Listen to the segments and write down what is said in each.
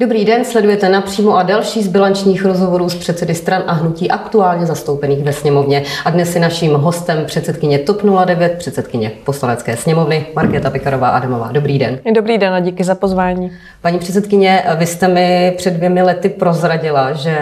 Dobrý den, sledujete napřímo a další z bilančních rozhovorů s předsedy stran a hnutí aktuálně zastoupených ve sněmovně. A dnes je naším hostem předsedkyně TOP 09, předsedkyně poslanecké sněmovny Markéta Pekarová Adamová. Dobrý den. Dobrý den a díky za pozvání. Paní předsedkyně, vy jste mi před dvěmi lety prozradila, že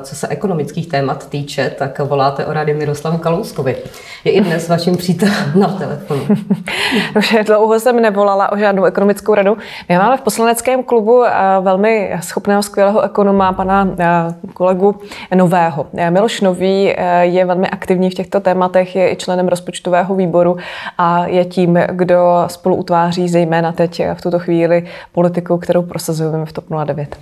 co se ekonomických témat týče, tak voláte o rady Miroslavu Kalouskovi. Je i dnes vaším přítelem na telefonu. Už dlouho jsem nevolala o žádnou ekonomickou radu. My máme v poslaneckém klubu velmi schopného, skvělého ekonoma, pana eh, kolegu Nového. Eh, Miloš Nový eh, je velmi aktivní v těchto tématech, je i členem rozpočtového výboru a je tím, kdo spolu utváří zejména teď v tuto chvíli politiku, kterou prosazujeme v TOP 09.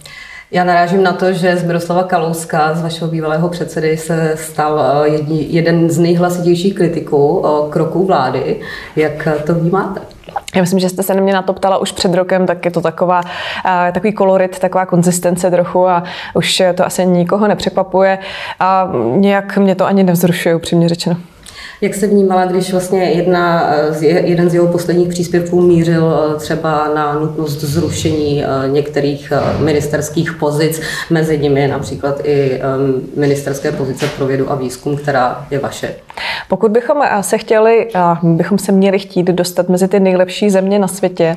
Já narážím na to, že z Miroslava Kalouska, z vašeho bývalého předsedy, se stal jeden z nejhlasitějších kritiků kroků vlády. Jak to vnímáte? Já myslím, že jste se na mě na to ptala už před rokem, tak je to taková, takový kolorit, taková konzistence trochu a už to asi nikoho nepřekvapuje a nějak mě to ani nevzrušuje, upřímně řečeno. Jak se vnímala, když vlastně jedna, jeden z jeho posledních příspěvků mířil eh, třeba na nutnost zrušení eh, některých eh, ministerských pozic, mezi nimi například i ministerské pozice pro vědu a výzkum, která je vaše? Pokud bychom se chtěli, bychom se měli chtít dostat mezi ty nejlepší země na světě,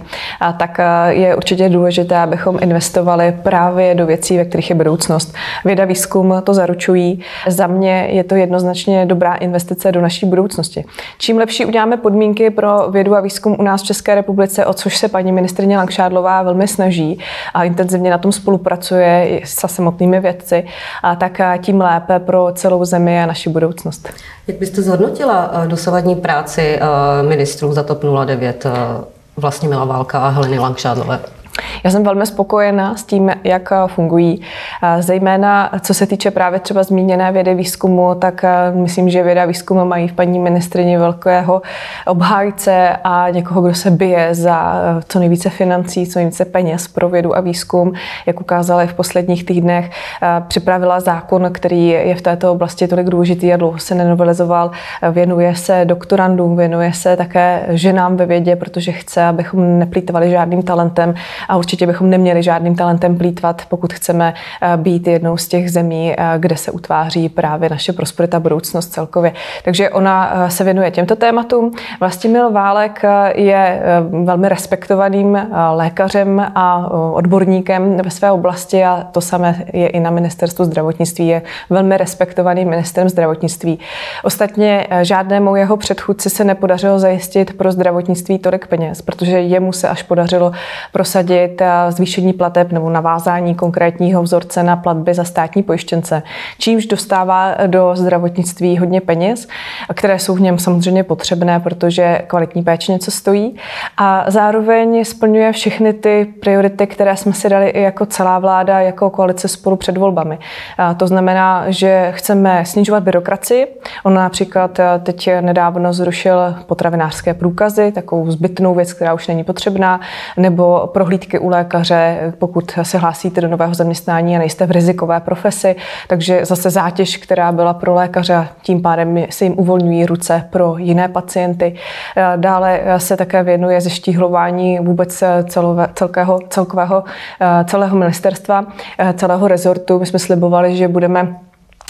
tak je určitě důležité, abychom investovali právě do věcí, ve kterých je budoucnost. Věda výzkum to zaručují. Za mě je to jednoznačně dobrá investice do naší budoucnosti. Čím lepší uděláme podmínky pro vědu a výzkum u nás v České republice, o což se paní ministrině Langšádlová velmi snaží a intenzivně na tom spolupracuje se samotnými vědci, a tak tím lépe pro celou zemi a naši budoucnost. Jak byste zhodnotila eh, dosavadní práci eh, ministrů za TOP 09 vlastně Mila Válka a Heleny Langšádlové? Já jsem velmi spokojená s tím, jak eh, fungují. Eh, zejména co se týče právě třeba zmíněné vědy výzkumu, tak eh, myslím, že věda výzkumu mají v paní ministrině velkého obhájce a někoho, kdo se bije za co nejvíce financí, co nejvíce peněz pro vědu a výzkum. Jak ukázala v posledních týdnech, připravila zákon, který je v této oblasti tolik důležitý a dlouho se nenovelizoval. Věnuje se doktorandům, věnuje se také ženám ve vědě, protože chce, abychom neplýtovali žádným talentem a určitě bychom neměli žádným talentem plítvat, pokud chceme eh, být jednou z těch zemí, eh, kde se utváří právě naše prosperita, budoucnost celkově. Takže ona eh, se věnuje těmto tématům. Vlastimil Válek je velmi respektovaným lékařem a odborníkem ve své oblasti a to samé je i na ministerstvu zdravotnictví. Je velmi respektovaným ministrem zdravotnictví. Ostatně žádnému jeho předchůdci se nepodařilo zajistit pro zdravotnictví tolik peněz, protože jemu se až podařilo prosadit prosadit eh, zvýšení plateb nebo navázání konkrétního vzorce na platby za státní pojištěnce, čímž dostává do zdravotnictví hodně peněz, které jsou v něm samozřejmě potřebné, protože kvalitní péče něco stojí. A zároveň splňuje všechny ty priority, které jsme si dali i jako celá vláda, jako koalice spolu před volbami. A to znamená, že chceme snižovat byrokracii. On například eh, teď nedávno zrušil potravinářské průkazy, takovou zbytnou věc, která už není potřebná, nebo prohlídky prohlídky u lékaře, pokud se hlásíte do nového zaměstnání a nejste v rizikové profesi. Takže zase zátěž, která byla pro lékaře, tím pádem se jim uvolňují ruce pro jiné pacienty. Dále se také věnuje zeštíhlování vůbec celové, celkého, celkového, celého ministerstva, celého rezortu. My jsme slibovali, že budeme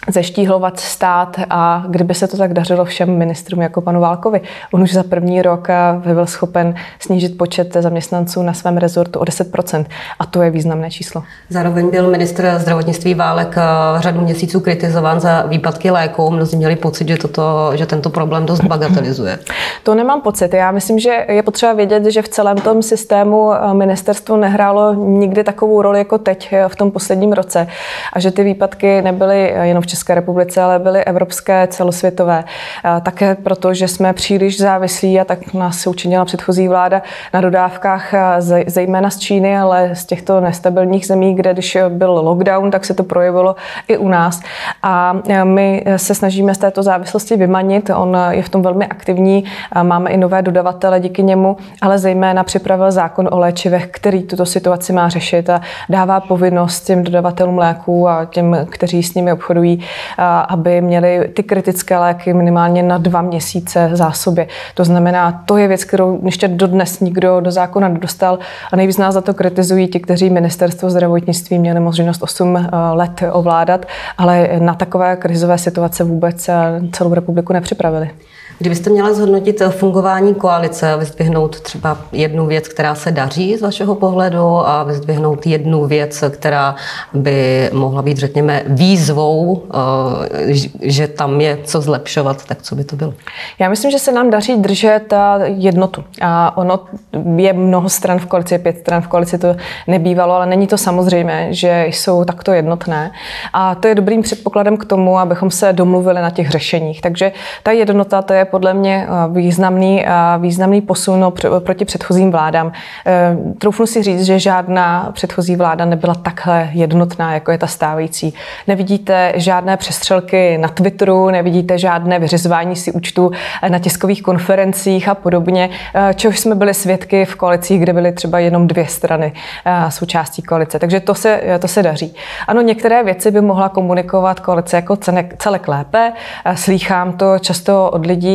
zeštíhlovat stát a kdyby se to tak dařilo všem ministrům jako panu Válkovi. On už za první rok eh, byl schopen snížit počet zaměstnanců na svém rezortu o 10% a to je významné číslo. Zároveň byl ministr zdravotnictví Válek eh, řadu měsíců kritizován za výpadky léků. Mnozí měli pocit, že, toto, že tento problém dost bagatelizuje. To nemám pocit. Já myslím, že je potřeba vědět, že v celém tom systému eh, ministerstvo nehrálo nikdy takovou roli jako teď v tom posledním roce a že ty výpadky nebyly jenom v České republice, ale byly evropské, celosvětové. Také proto, že jsme příliš závislí a tak nás učinila předchozí vláda na dodávkách zejména z Číny, ale z těchto nestabilních zemí, kde když byl lockdown, tak se to projevilo i u nás. A my se snažíme z této závislosti vymanit. On je v tom velmi aktivní. Máme i nové dodavatele díky němu, ale zejména připravil zákon o léčivech, který tuto situaci má řešit a dává povinnost těm dodavatelům léků a těm, kteří s nimi obchodují, aby měli ty kritické léky minimálně na dva měsíce zásobě. To znamená, to je věc, kterou ještě dodnes nikdo do zákona nedostal a nejvíc nás za to kritizují ti, kteří ministerstvo zdravotnictví měli možnost 8 let ovládat, ale na takové krizové situace vůbec celou republiku nepřipravili. Kdybyste měla zhodnotit fungování koalice a vyzdvihnout třeba jednu věc, která se daří z vašeho pohledu a vyzdvihnout jednu věc, která by mohla být, řekněme, výzvou, eh, že tam je co zlepšovat, tak co by to bylo? Já myslím, že se nám daří držet eh, jednotu. A ono je mnoho stran v koalici, pět stran v koalici to nebývalo, ale není to samozřejmé, že jsou takto jednotné. A to je dobrým předpokladem k tomu, abychom se domluvili na těch řešeních. Takže ta jednota, to je podle mě eh, významný, eh, významný posun proti předchozím vládám. Eh, troufnu si říct, že žádná předchozí vláda nebyla takhle jednotná, jako je ta stávající. Nevidíte žádné přestřelky na Twitteru, nevidíte žádné vyřizování si účtu na tiskových konferencích a podobně, čehož jsme byli svědky v koalicích, kde byly třeba jenom dvě strany součástí koalice. Takže to se, to se daří. Ano, některé věci by mohla komunikovat koalice jako celek lépe. Slýchám to často od lidí,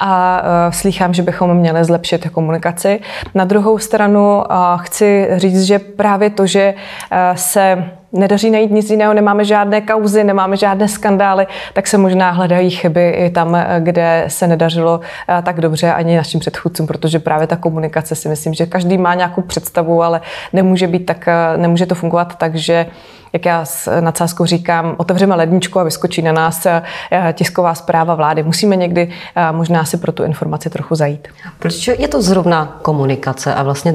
a uh, slýchám, že bychom měli zlepšit komunikaci. Na druhou stranu uh, chci říct, že právě to, že uh, se nedaří najít nic jiného, nemáme žádné kauzy, nemáme žádné skandály, tak se možná hledají chyby i tam, kde se nedařilo tak dobře ani našim předchůdcům, protože právě ta komunikace si myslím, že každý má nějakou představu, ale nemůže být tak, nemůže to fungovat tak, že jak já s nadsázkou říkám, otevřeme ledničku a vyskočí na nás eh, tisková zpráva vlády. Musíme někdy eh, možná si pro tu informaci trochu zajít. Proč je to zrovna komunikace a vlastně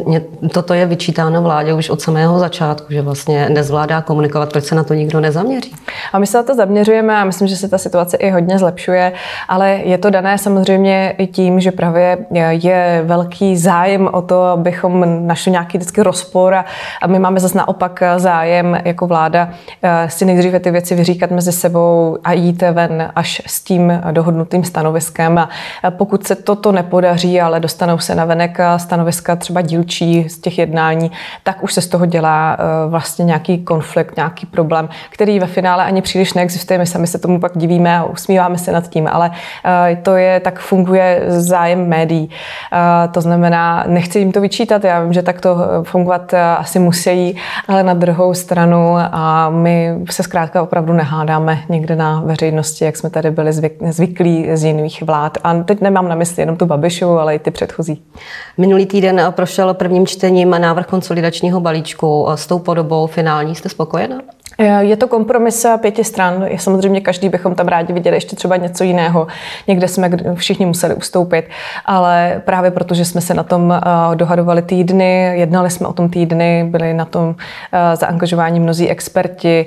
toto je vyčítáno vládě už od samého začátku, že vlastně nezvládá komunikovat, proč se na to nikdo nezaměří? A my se na to zaměřujeme a myslím, že se ta situace i hodně zlepšuje, ale je to dané samozřejmě i tím, že právě je velký zájem o to, abychom našli nějaký vždycky rozpor a my máme zase naopak zájem jako vláda vláda eh, si nejdříve ty věci vyříkat mezi sebou a jít ven až s tím dohodnutým stanoviskem. A pokud se toto nepodaří, ale dostanou se na venek stanoviska třeba dílčí z těch jednání, tak už se z toho dělá eh, vlastně nějaký konflikt, nějaký problém, který ve finále ani příliš neexistuje. My sami se tomu pak divíme a usmíváme se nad tím, ale eh, to je, tak funguje zájem médií. To znamená, nechci jim to vyčítat, já vím, že tak to fungovat asi musí, ale na druhou stranu a my se zkrátka opravdu nehádáme někde na veřejnosti, jak jsme tady byli zvyklí z jiných vlád. A teď nemám na mysli jenom tu Babišovu, ale i ty předchozí. Minulý týden prošel prvním čtením návrh konsolidačního balíčku. S tou podobou finální jste spokojená? Je to kompromis pěti stran. Samozřejmě každý bychom tam rádi viděli ještě třeba něco jiného. Někde jsme všichni museli ustoupit, ale právě protože jsme se na tom eh, dohadovali týdny, jednali jsme o tom týdny, byli na tom eh, zaangažováni mnozí experti,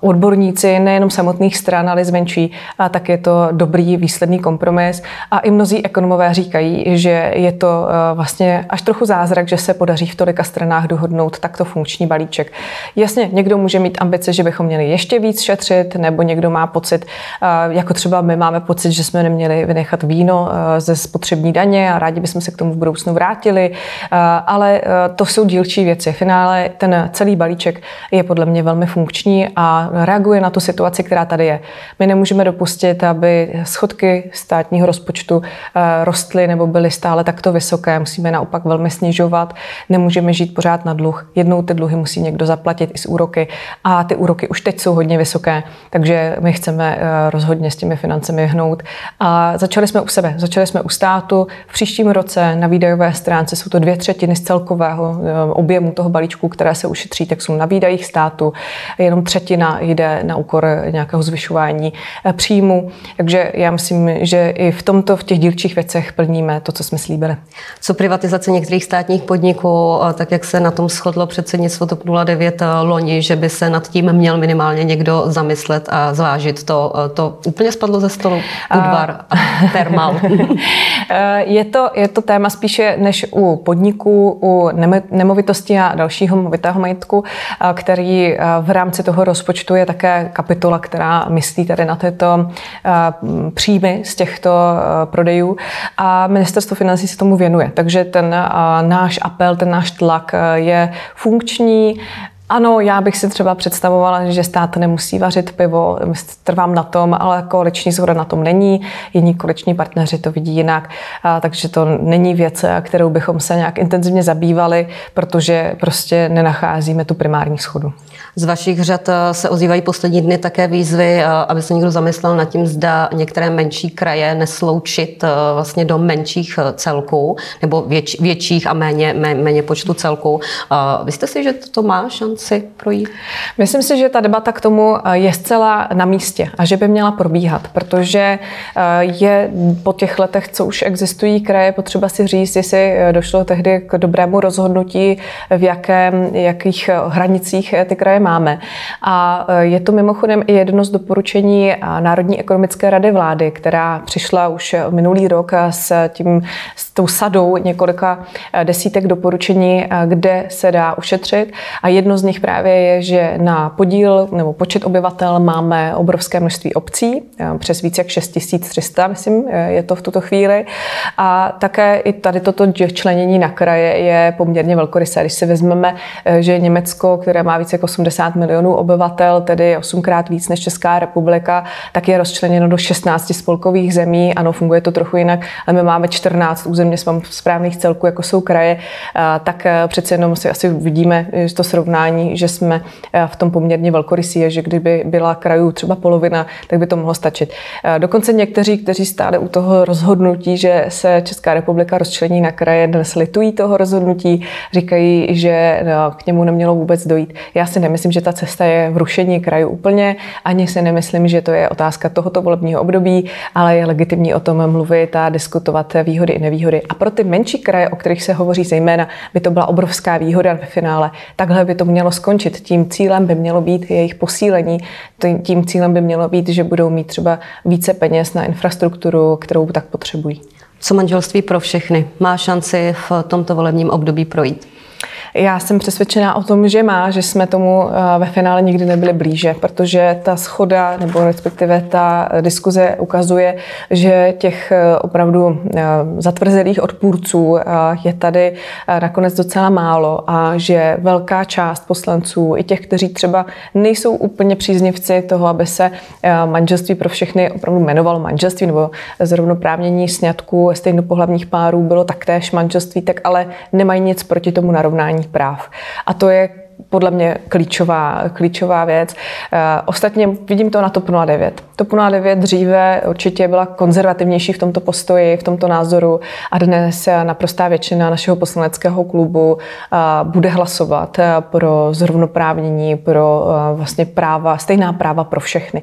odborníci nejenom samotných stran, ale zvenčí, a tak je to dobrý výsledný kompromis. A i mnozí ekonomové říkají, že je to eh, vlastně až trochu zázrak, že se podaří v tolika stranách dohodnout takto funkční balíček. Jasně, někdo může mít ambice, že bychom měli ještě víc šetřit, nebo někdo má pocit, eh, jako třeba my máme pocit, že jsme neměli vynechat víno eh, ze spotřební daně a rádi bychom se k tomu v budoucnu vrátili, eh, ale to jsou dílčí věci. V finále ten celý balíček je podle mě velmi funkční a reaguje na tu situaci, která tady je. My nemůžeme dopustit, aby schodky státního rozpočtu rostly nebo byly stále takto vysoké. Musíme naopak velmi snižovat. Nemůžeme žít pořád na dluh. Jednou ty dluhy musí někdo zaplatit i s úroky a ty úroky už teď jsou hodně vysoké, takže my chceme eh, rozhodně s těmi financemi hnout. A začali jsme u sebe, začali jsme u státu. V příštím roce na výdajové stránce jsou to dvě třetiny z celkového eh, objemu toho balíčku, které se ušetří, tak jsou na výdajích státu. Jenom třetina jde na úkor nějakého zvyšování eh, příjmu. Takže já myslím, že i v tomto, v těch dílčích věcech plníme to, co jsme slíbili. Co privatizace některých státních podniků, tak jak se na tom shodlo předsednictvo TOP 09 loni, že by se nad tím měl minimálně někdo zamyslet a zvážit to. To úplně spadlo ze stolu. Udvar a termal. je, to, je to téma spíše než u podniků, u nemovitosti a dalšího movitého majetku, který v rámci toho rozpočtu je také kapitola, která myslí tady na tyto příjmy z těchto prodejů a ministerstvo financí se tomu věnuje. Takže ten náš apel, ten náš tlak je funkční, Ano, já bych si třeba představovala, že stát nemusí vařit pivo, trvám na tom, ale koaliční zhoda na tom není. Jiní koaliční partneři to vidí jinak, takže to není věc, kterou bychom se nějak intenzivně zabývali, protože prostě nenacházíme tu primární schodu. Z vašich řad se ozývají poslední dny také výzvy, aby se někdo zamyslel nad tím, zda některé menší kraje nesloučit vlastně do menších celků nebo větších a méně, méně počtu celků. Vy si, že to má šanci projít? Myslím si, že ta debata k tomu je zcela na místě a že by měla probíhat, protože je po těch letech, co už existují kraje, potřeba si říct, jestli došlo tehdy k dobrému rozhodnutí, v jakém, jakých hranicích ty kraje máme. A e, je to mimochodem i jedno z doporučení Národní ekonomické rady vlády, která přišla už minulý rok s, tím, s tou sadou několika e, desítek doporučení, e, kde se dá ušetřit. A jedno z nich právě je, že na podíl nebo počet obyvatel máme obrovské množství obcí, přes více jak 6300, myslím, je to v tuto chvíli. A také i tady toto členění na kraje je poměrně velkorysé. Když si vezmeme, že Německo, které má více jak 80 80 milionů obyvatel, tedy osmkrát víc než Česká republika, tak je rozčleněno do 16 spolkových zemí. Ano, funguje to trochu jinak, ale my máme 14 územně správných celků, jako jsou kraje, tak e, přece jenom si asi vidíme že to srovnání, že jsme e, v tom poměrně velkorysí, že kdyby byla krajů třeba polovina, tak by to mohlo stačit. E, dokonce někteří, kteří stále u toho rozhodnutí, že se Česká republika rozčlení na kraje, dnes litují toho rozhodnutí, říkají, že k němu nemělo vůbec dojít. Já si nemyslím, že ta cesta je v rušení krajů úplně, ani si nemyslím, že to je otázka tohoto volebního období, ale je legitimní o tom mluvit a diskutovat výhody i nevýhody. A pro ty menší kraje, o kterých se hovoří zejména, by to byla obrovská výhoda ve finále. Takhle by to mělo skončit. Tím cílem by mělo být jejich posílení. Tím cílem by mělo být, že budou mít třeba více peněz na infrastrukturu, kterou tak potřebují. Co manželství pro všechny má šanci v tomto volebním období projít? Já jsem přesvědčená o tom, že má, že jsme tomu eh, ve finále nikdy nebyli blíže, protože ta schoda nebo respektive ta diskuze ukazuje, že těch eh, opravdu eh, zatvrzelých odpůrců je tady nakonec docela málo a že velká část poslanců, i těch, kteří třeba nejsou úplně příznivci toho, aby se manželství pro všechny opravdu jmenovalo manželství nebo zrovnoprávnění sňatků stejnopohlavních párů bylo taktéž manželství, tak ale nemají nic proti tomu narovnání sociálních práv. A to je podle mě klíčová, klíčová věc. Eh, ostatně vidím to na TOP 09. TOP 09 dříve určitě byla konzervativnější v tomto postoji, v tomto názoru a dnes naprostá většina našeho poslaneckého klubu eh, bude hlasovat eh, pro zrovnoprávnění, pro vlastně práva, stejná práva pro všechny.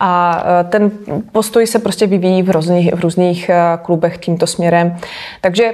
A ten postoj se prostě vyvíjí v různých, v různých klubech tímto směrem. Takže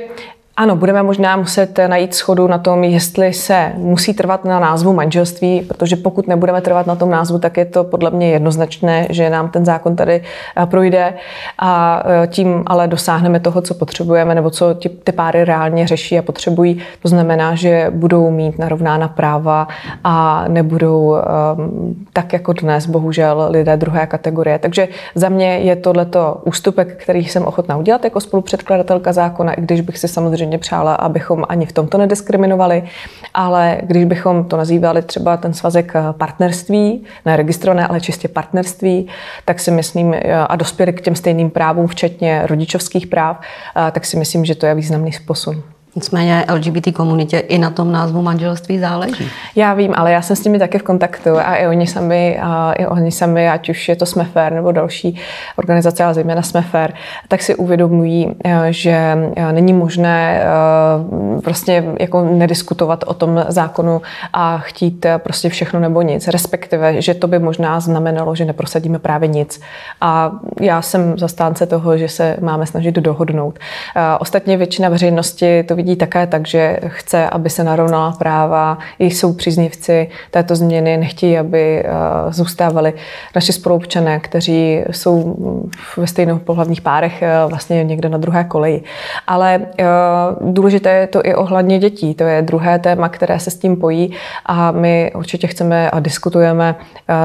ano, budeme možná muset najít schodu na tom, jestli se musí trvat na názvu manželství, protože pokud nebudeme trvat na tom názvu, tak je to podle mě jednoznačné, že nám ten zákon tady eh, projde a eh, tím ale dosáhneme toho, co potřebujeme, nebo co ty, ty páry reálně řeší a potřebují. To znamená, že budou mít narovnána práva a nebudou um, tak jako dnes, bohužel, lidé druhé kategorie. Takže za mě je tohleto ústupek, který jsem ochotná udělat jako spolupředkladatelka zákona, i když bych si samozřejmě samozřejmě přála, abychom ani v tomto nediskriminovali, ale když bychom to nazývali třeba ten svazek eh, partnerství, ne registrované, ale čistě partnerství, tak si myslím, eh, a dospěli k těm stejným právům, včetně rodičovských práv, eh, tak si myslím, že to je významný posun. Nicméně LGBT komunitě i na tom názvu manželství záleží. Já vím, ale já jsem s nimi taky v kontaktu a i oni sami, a i oni sami, ať už je to Smefer nebo další organizace, ale zejména Smefer, tak si uvědomují, eh, že eh, není možné eh, prostě jako nediskutovat o tom zákonu a chtít prostě všechno nebo nic, respektive, že to by možná znamenalo, že neprosadíme právě nic. A já jsem zastánce toho, že se máme snažit dohodnout. Ostatně většina veřejnosti to vidí také tak, že chce, aby se narovnala práva, i jsou příznivci této změny, nechtějí, aby eh, zůstávali naši spoluobčané, kteří jsou ve stejných pohlavních párech eh, vlastně někde na druhé koleji. Ale eh, důležité je to i ohledně dětí. To je druhé téma, které se s tím pojí a my určitě chceme a diskutujeme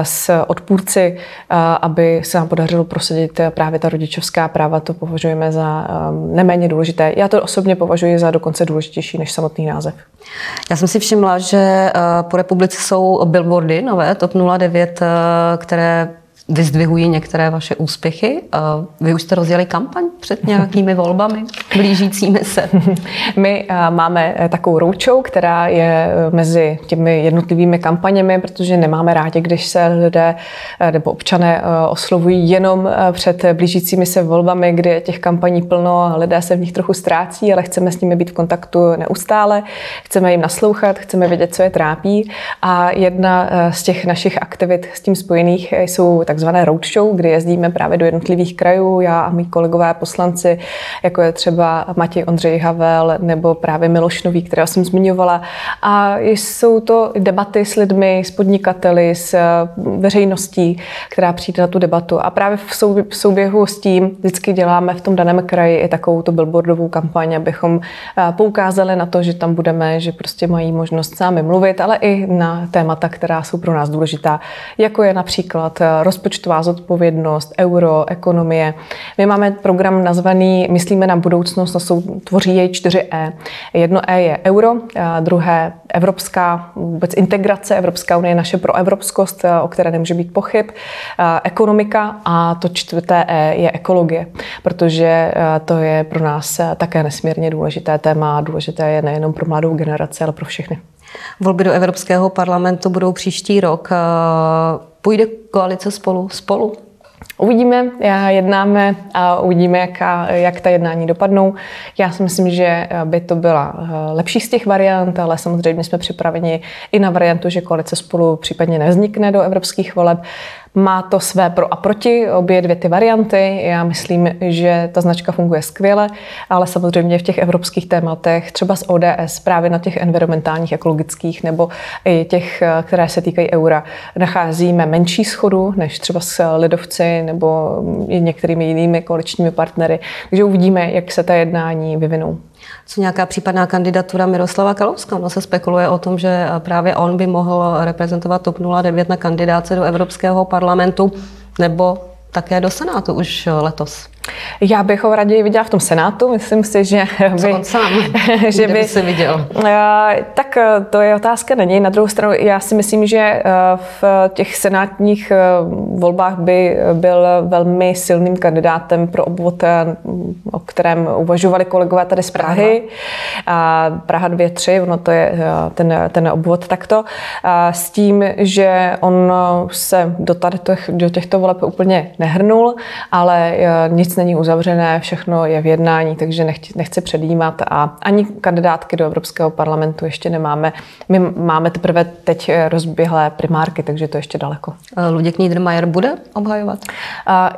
s odpůrci, aby se nám podařilo prosadit právě ta rodičovská práva. To považujeme za neméně důležité. Já to osobně považuji za dokonce dokonce důležitější než samotný název. Já jsem si všimla, že po republice jsou billboardy nové, TOP 09, které vyzdvihují některé vaše úspěchy. Vy už jste rozjeli kampaň před nějakými volbami blížícími se. My máme e, takovou roučou, která je mezi těmi jednotlivými kampaněmi, protože nemáme rádi, když se lidé nebo občané oslovují jenom před blížícími se volbami, kdy je těch kampaní plno a lidé se v nich trochu ztrácí, ale chceme s nimi být v kontaktu neustále, chceme jim naslouchat, chceme vědět, co je trápí a jedna z těch našich aktivit s tím spojených jsou tak takzvané roadshow, kdy jezdíme právě do jednotlivých krajů, já a mý kolegové poslanci, jako je třeba Matěj Ondřej Havel nebo právě Miloš Nový, kterého jsem zmiňovala. A jsou to debaty s lidmi, s podnikateli, s eh, veřejností, která přijde na tu debatu. A právě v souběhu s tím vždycky děláme v tom daném kraji i takovou tu billboardovou kampaň, abychom eh, poukázali na to, že tam budeme, že prostě mají možnost sami mluvit, ale i na témata, která jsou pro nás důležitá, jako je například eh, rozpočet rozpočtová zodpovědnost, euro, ekonomie. My máme program nazvaný Myslíme na budoucnost, to jsou, tvoří jej 4E. Jedno E je euro, a druhé evropská vůbec integrace, Evropská unie, naše proevropskost, o které nemůže být pochyb, ekonomika a to čtvrté E je ekologie, protože to je pro nás také nesmírně důležité téma, důležité je nejenom pro mladou generaci, ale pro všechny. Volby do Evropského parlamentu budou příští rok. Půjde koalice spolu? Spolu? Uvidíme, jednáme a uvidíme, jak, jak ta jednání dopadnou. Já si myslím, že by to byla eh, lepší z těch variant, ale samozřejmě jsme připraveni i na variantu, že koalice spolu případně nevznikne do evropských voleb. Má to své pro a proti, obě dvě ty varianty. Já myslím, že ta značka funguje skvěle, ale samozřejmě v těch evropských tématech, třeba z ODS, právě na těch environmentálních, ekologických nebo i těch, které se týkají eura, nacházíme menší schodu než třeba s lidovci nebo i některými jinými koaličními partnery. Takže uvidíme, jak se ta jednání vyvinou co nějaká případná kandidatura Miroslava Kalouska. Ono se spekuluje o tom, že právě on by mohl reprezentovat TOP 09 na kandidáce do Evropského parlamentu nebo také do Senátu už letos. Já bych ho raději viděla v tom Senátu, myslím si, že by... Co on sám? že by, by si viděl? Eh, tak eh, to je otázka na něj. Na druhou stranu, já si myslím, že eh, v těch senátních volbách by byl velmi silným kandidátem pro obvod, o kterém uvažovali kolegové tady z Prahy. Praha, Praha 2-3, ono to je ten, ten obvod takto. S tím, že on se do, tady těch, do těchto voleb úplně nehrnul, ale nic není uzavřené, všechno je v jednání, takže nechci, nechci předjímat a ani kandidátky do Evropského parlamentu ještě nemáme. My máme teprve teď rozběhlé primárky, takže to ještě daleko. Luděk Niedermayer bude obhajovat?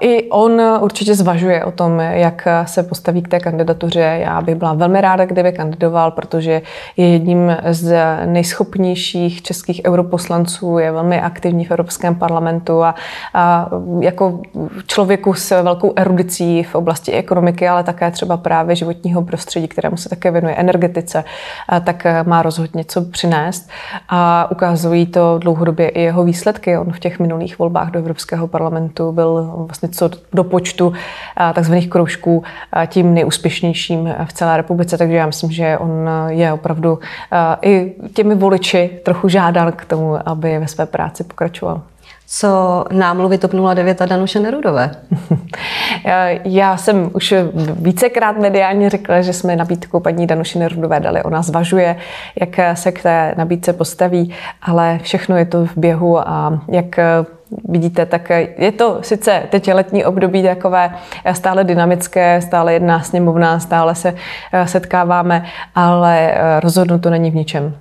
I on určitě zvažuje o tom, jak se postaví k té kandidatuře. Já bych byla velmi ráda, kdyby kandidoval, protože je jedním z nejschopnějších českých europoslanců, je velmi aktivní v Evropském parlamentu a, a jako člověku s velkou erudicí v oblasti ekonomiky, ale také třeba právě životního prostředí, kterému se také věnuje energetice, tak eh, má rozhodně co přinést. A ukazují to dlouhodobě i jeho výsledky. On v těch minulých volbách do Evropského parlamentu byl vlastně co do počtu eh, takzvaných kroužků eh, tím nejúspěšnějším v celé republice, takže já myslím, že on je opravdu i těmi voliči trochu žádal k tomu, aby ve své práci pokračoval co námluvy TOP 09 a Danuše Nerudové? Já jsem už vícekrát mediálně řekla, že jsme nabídku paní Danuše Nerudové dali. Ona zvažuje, jak se k té nabídce postaví, ale všechno je to v běhu a jak vidíte, tak je to sice teď letní období takové stále dynamické, stále jedná sněmovna, stále se setkáváme, ale rozhodnuto není v ničem.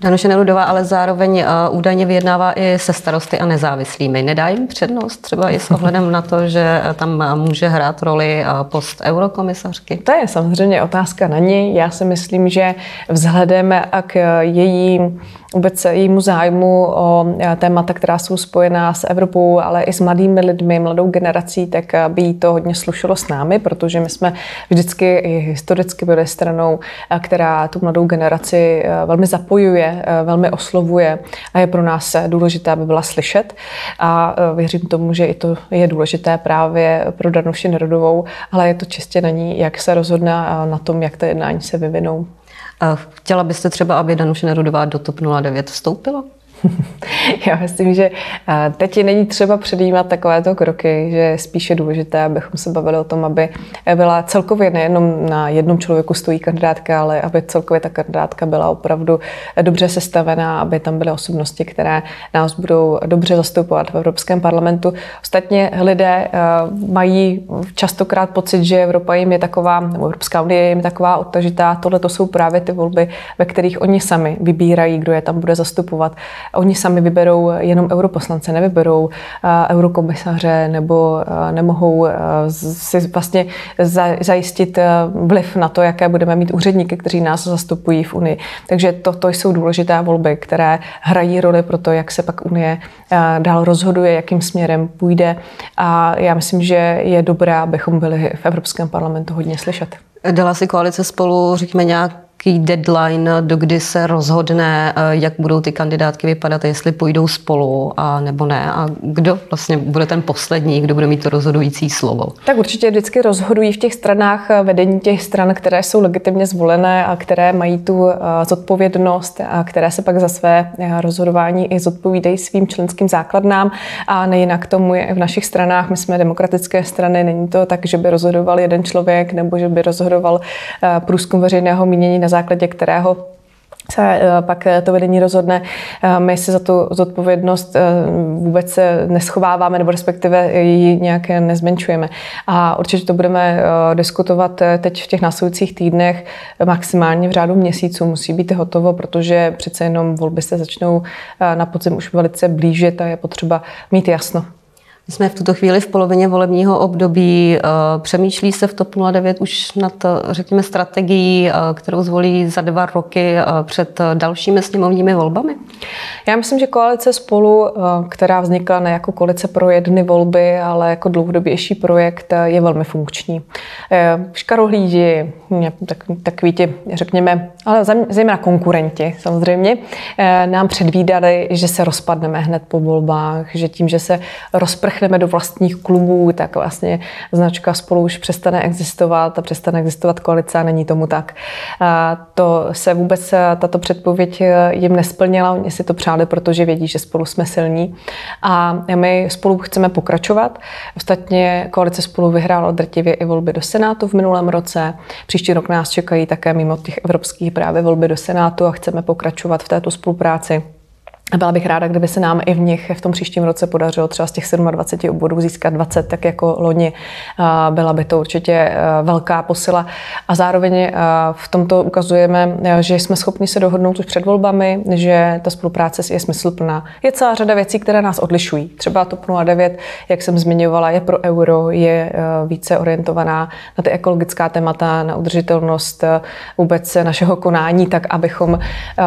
Danuše Nerudová ale zároveň uh, údajně vyjednává i se starosty a nezávislými. Nedá jim přednost třeba i s ohledem na to, že tam může hrát roli post eurokomisařky? To je samozřejmě otázka na ní. Já si myslím, že vzhledem k její vůbec jejímu zájmu o eh, témata, která jsou spojená s Evropou, ale i s mladými lidmi, mladou generací, tak eh, by jí to hodně slušelo s námi, protože my jsme vždycky i historicky byli stranou, eh, která tu mladou generaci velmi zapojuje, velmi oslovuje a je pro nás důležité, aby byla slyšet. A věřím tomu, že i to je důležité právě pro Danuši Nerodovou, ale je to čistě na ní, jak se rozhodne na tom, jak ta jednání se vyvinou. Chtěla byste třeba, aby Danuše Nerudová do TOP 09 vstoupila? Já myslím, že teď není třeba předjímat takovéto kroky, že je spíše důležité, abychom se bavili o tom, aby byla celkově nejenom na jednom člověku stojí kandidátka, ale aby celkově ta kandidátka byla opravdu dobře sestavená, aby tam byly osobnosti, které nás budou dobře zastupovat v Evropském parlamentu. Ostatně lidé mají častokrát pocit, že Evropa jim je taková, nebo Evropská unie je jim taková odtažitá. Tohle to jsou právě ty volby, ve kterých oni sami vybírají, kdo je tam bude zastupovat. Oni sami vyberou jenom europoslance, nevyberou eh, eurokomisaře nebo eh, nemohou eh, si vlastně zajistit vliv na to, jaké budeme mít úředníky, kteří nás zastupují v Unii. Takže toto jsou důležité volby, které hrají roli pro to, jak se pak Unie dál rozhoduje, jakým směrem půjde. A já myslím, že je dobré, abychom byli v Evropském parlamentu hodně slyšet. Dala si koalice spolu, řekněme, nějak nějaký deadline, do kdy se rozhodne, eh, jak budou ty kandidátky vypadat, jestli půjdou spolu a nebo ne a kdo vlastně bude ten poslední, kdo bude mít to rozhodující slovo? Tak určitě vždycky rozhodují v těch stranách eh, vedení těch stran, které jsou legitimně zvolené a které mají tu eh, zodpovědnost a které se pak za své rozhodování i zodpovídají svým členským základnám a nejinak tomu je v našich stranách. My jsme demokratické strany, není to tak, že by rozhodoval jeden člověk nebo že by rozhodoval průzkum veřejného mínění na základě kterého se eh, pak to vedení rozhodne. Eh, my si za tu zodpovědnost eh, vůbec neschováváme, nebo respektive ji nějak nezmenšujeme. A určitě to budeme diskutovat teď v těch následujících týdnech, maximálně v řádu měsíců musí být hotovo, protože přece jenom volby se začnou na podzim už velice blížit a je potřeba mít jasno. My jsme v tuto chvíli v polovině volebního období. Eh, přemýšlí se v TOP 09 už nad, eh, řekněme, strategií, eh, kterou zvolí za dva roky před dalšími sněmovními volbami? Já myslím, že koalice spolu, která vznikla ne jako koalice pro jedny volby, ale jako dlouhodobější projekt, je velmi funkční. Škarohlídi, tak, takový ti, řekněme, ale zejména konkurenti samozřejmě, nám předvídali, že se rozpadneme hned po volbách, že tím, že se rozprch vprchneme do vlastních klubů, tak vlastně značka spolu už přestane existovat a přestane existovat koalice a není tomu tak. A to se vůbec tato předpověď jim nesplnila, oni si to přáli, protože vědí, že spolu jsme silní a my spolu chceme pokračovat. Ostatně koalice spolu vyhrála drtivě i volby do Senátu v minulém roce. Příští rok nás čekají také mimo těch evropských právě volby do Senátu a chceme pokračovat v této spolupráci. Byla bych ráda, kdyby se nám i v nich v tom příštím roce podařilo třeba z těch 27 obvodů získat 20, tak jako loni. Byla by to určitě e, velká posila. A zároveň e, v tomto ukazujeme, e, že jsme schopni se dohodnout už před volbami, že ta spolupráce je smysluplná. Je celá řada věcí, které nás odlišují. Třeba TOP 09, jak jsem zmiňovala, je pro euro, je více orientovaná na ty ekologická témata, na udržitelnost vůbec našeho konání, tak abychom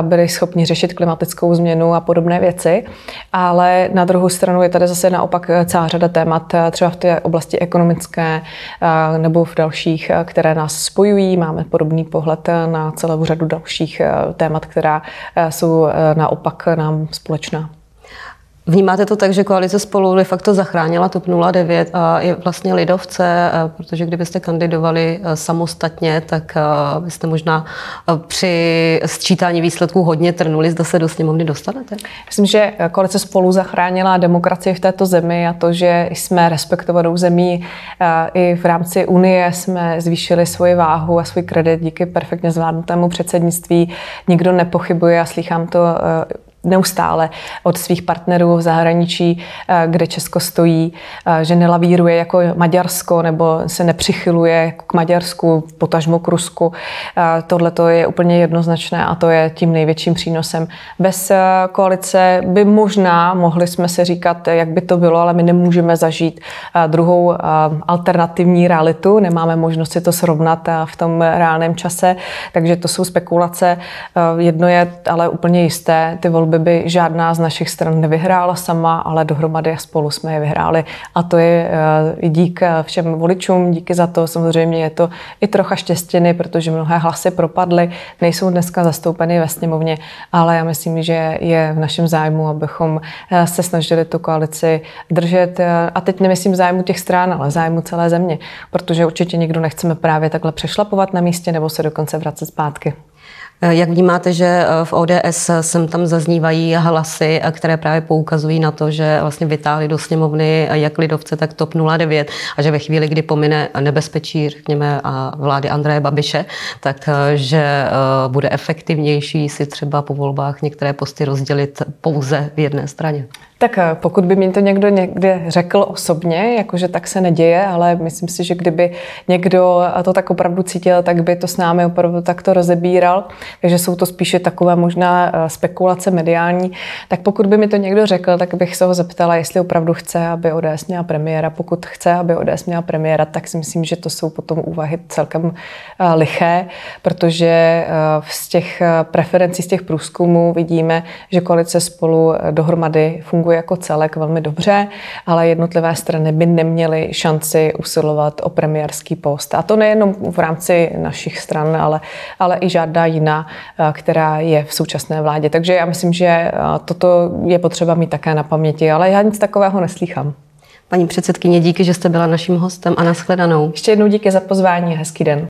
byli schopni řešit klimatickou změnu a podobné věci, ale na druhou stranu je tady zase naopak celá řada témat, třeba v té oblasti ekonomické eh, nebo v dalších, eh, které nás spojují. Máme podobný pohled na celou řadu dalších eh, témat, která jsou naopak nám společná. Vnímáte to tak, že koalice spolu de facto zachránila TOP 09 a je vlastně lidovce, eh, protože kdybyste kandidovali eh, samostatně, tak eh, byste možná při sčítání výsledků hodně trnuli, zda se do sněmovny dostanete? Myslím, že koalice spolu zachránila demokracii v této zemi a to, že jsme respektovanou zemí i v rámci Unie jsme zvýšili svoji váhu a svůj kredit díky perfektně zvládnutému předsednictví. Nikdo nepochybuje a slychám to neustále od svých partnerů v zahraničí, eh, kde Česko stojí, eh, že nelavíruje jako Maďarsko nebo se nepřichyluje k Maďarsku, potažmo k Rusku. Eh, tohle to je úplně jednoznačné a to je tím největším přínosem. Bez koalice by možná mohli jsme se říkat, jak by to bylo, ale my nemůžeme zažít druhou alternativní realitu, nemáme možnost si to srovnat v tom reálném čase, takže to jsou spekulace. Jedno je ale úplně jisté, ty volby volby by žádná z našich stran nevyhrála sama, ale dohromady spolu jsme je vyhráli. A to je eh, dík eh, všem voličům, díky za to. Samozřejmě je to i trocha štěstěny, protože mnohé hlasy propadly, nejsou dneska zastoupeny ve sněmovně, ale já myslím, že je v našem zájmu, abychom eh, se snažili tu koalici držet. A teď nemyslím zájmu těch stran, ale zájmu celé země, protože určitě nikdo nechceme právě takhle přešlapovat na místě nebo se dokonce vracet zpátky. Jak vnímáte, že v ODS sem tam zaznívají hlasy, které právě poukazují na to, že vlastně vytáhli do sněmovny jak lidovce, tak TOP 09 a že ve chvíli, kdy pomine nebezpečí, řekněme, a vlády Andreje Babiše, tak že bude efektivnější si třeba po volbách některé posty rozdělit pouze v jedné straně? Tak eh, pokud by mi to někdo někde řekl osobně, jakože tak se neděje, ale myslím si, že kdyby někdo to tak opravdu cítil, tak by to s námi opravdu takto rozebíral. Takže jsou to spíše takové možná eh, spekulace mediální. Tak pokud by mi to někdo řekl, tak bych se ho zeptala, jestli opravdu chce, aby ODS měla premiéra. Pokud chce, aby ODS měla premiéra, tak si myslím, že to jsou potom úvahy celkem eh, liché, protože z těch preferencí, z těch průzkumů vidíme, že koalice spolu dohromady funguje funguje jako celek velmi dobře, ale jednotlivé strany by neměly šanci usilovat o premiérský post. A to nejenom v rámci našich stran, ale, ale i žádná jiná, eh, která je v současné vládě. Takže já myslím, že eh, toto je potřeba mít také na paměti, ale já nic takového neslýchám. Paní předsedkyně, díky, že jste byla naším hostem a nashledanou. Ještě jednou díky za pozvání hezký den.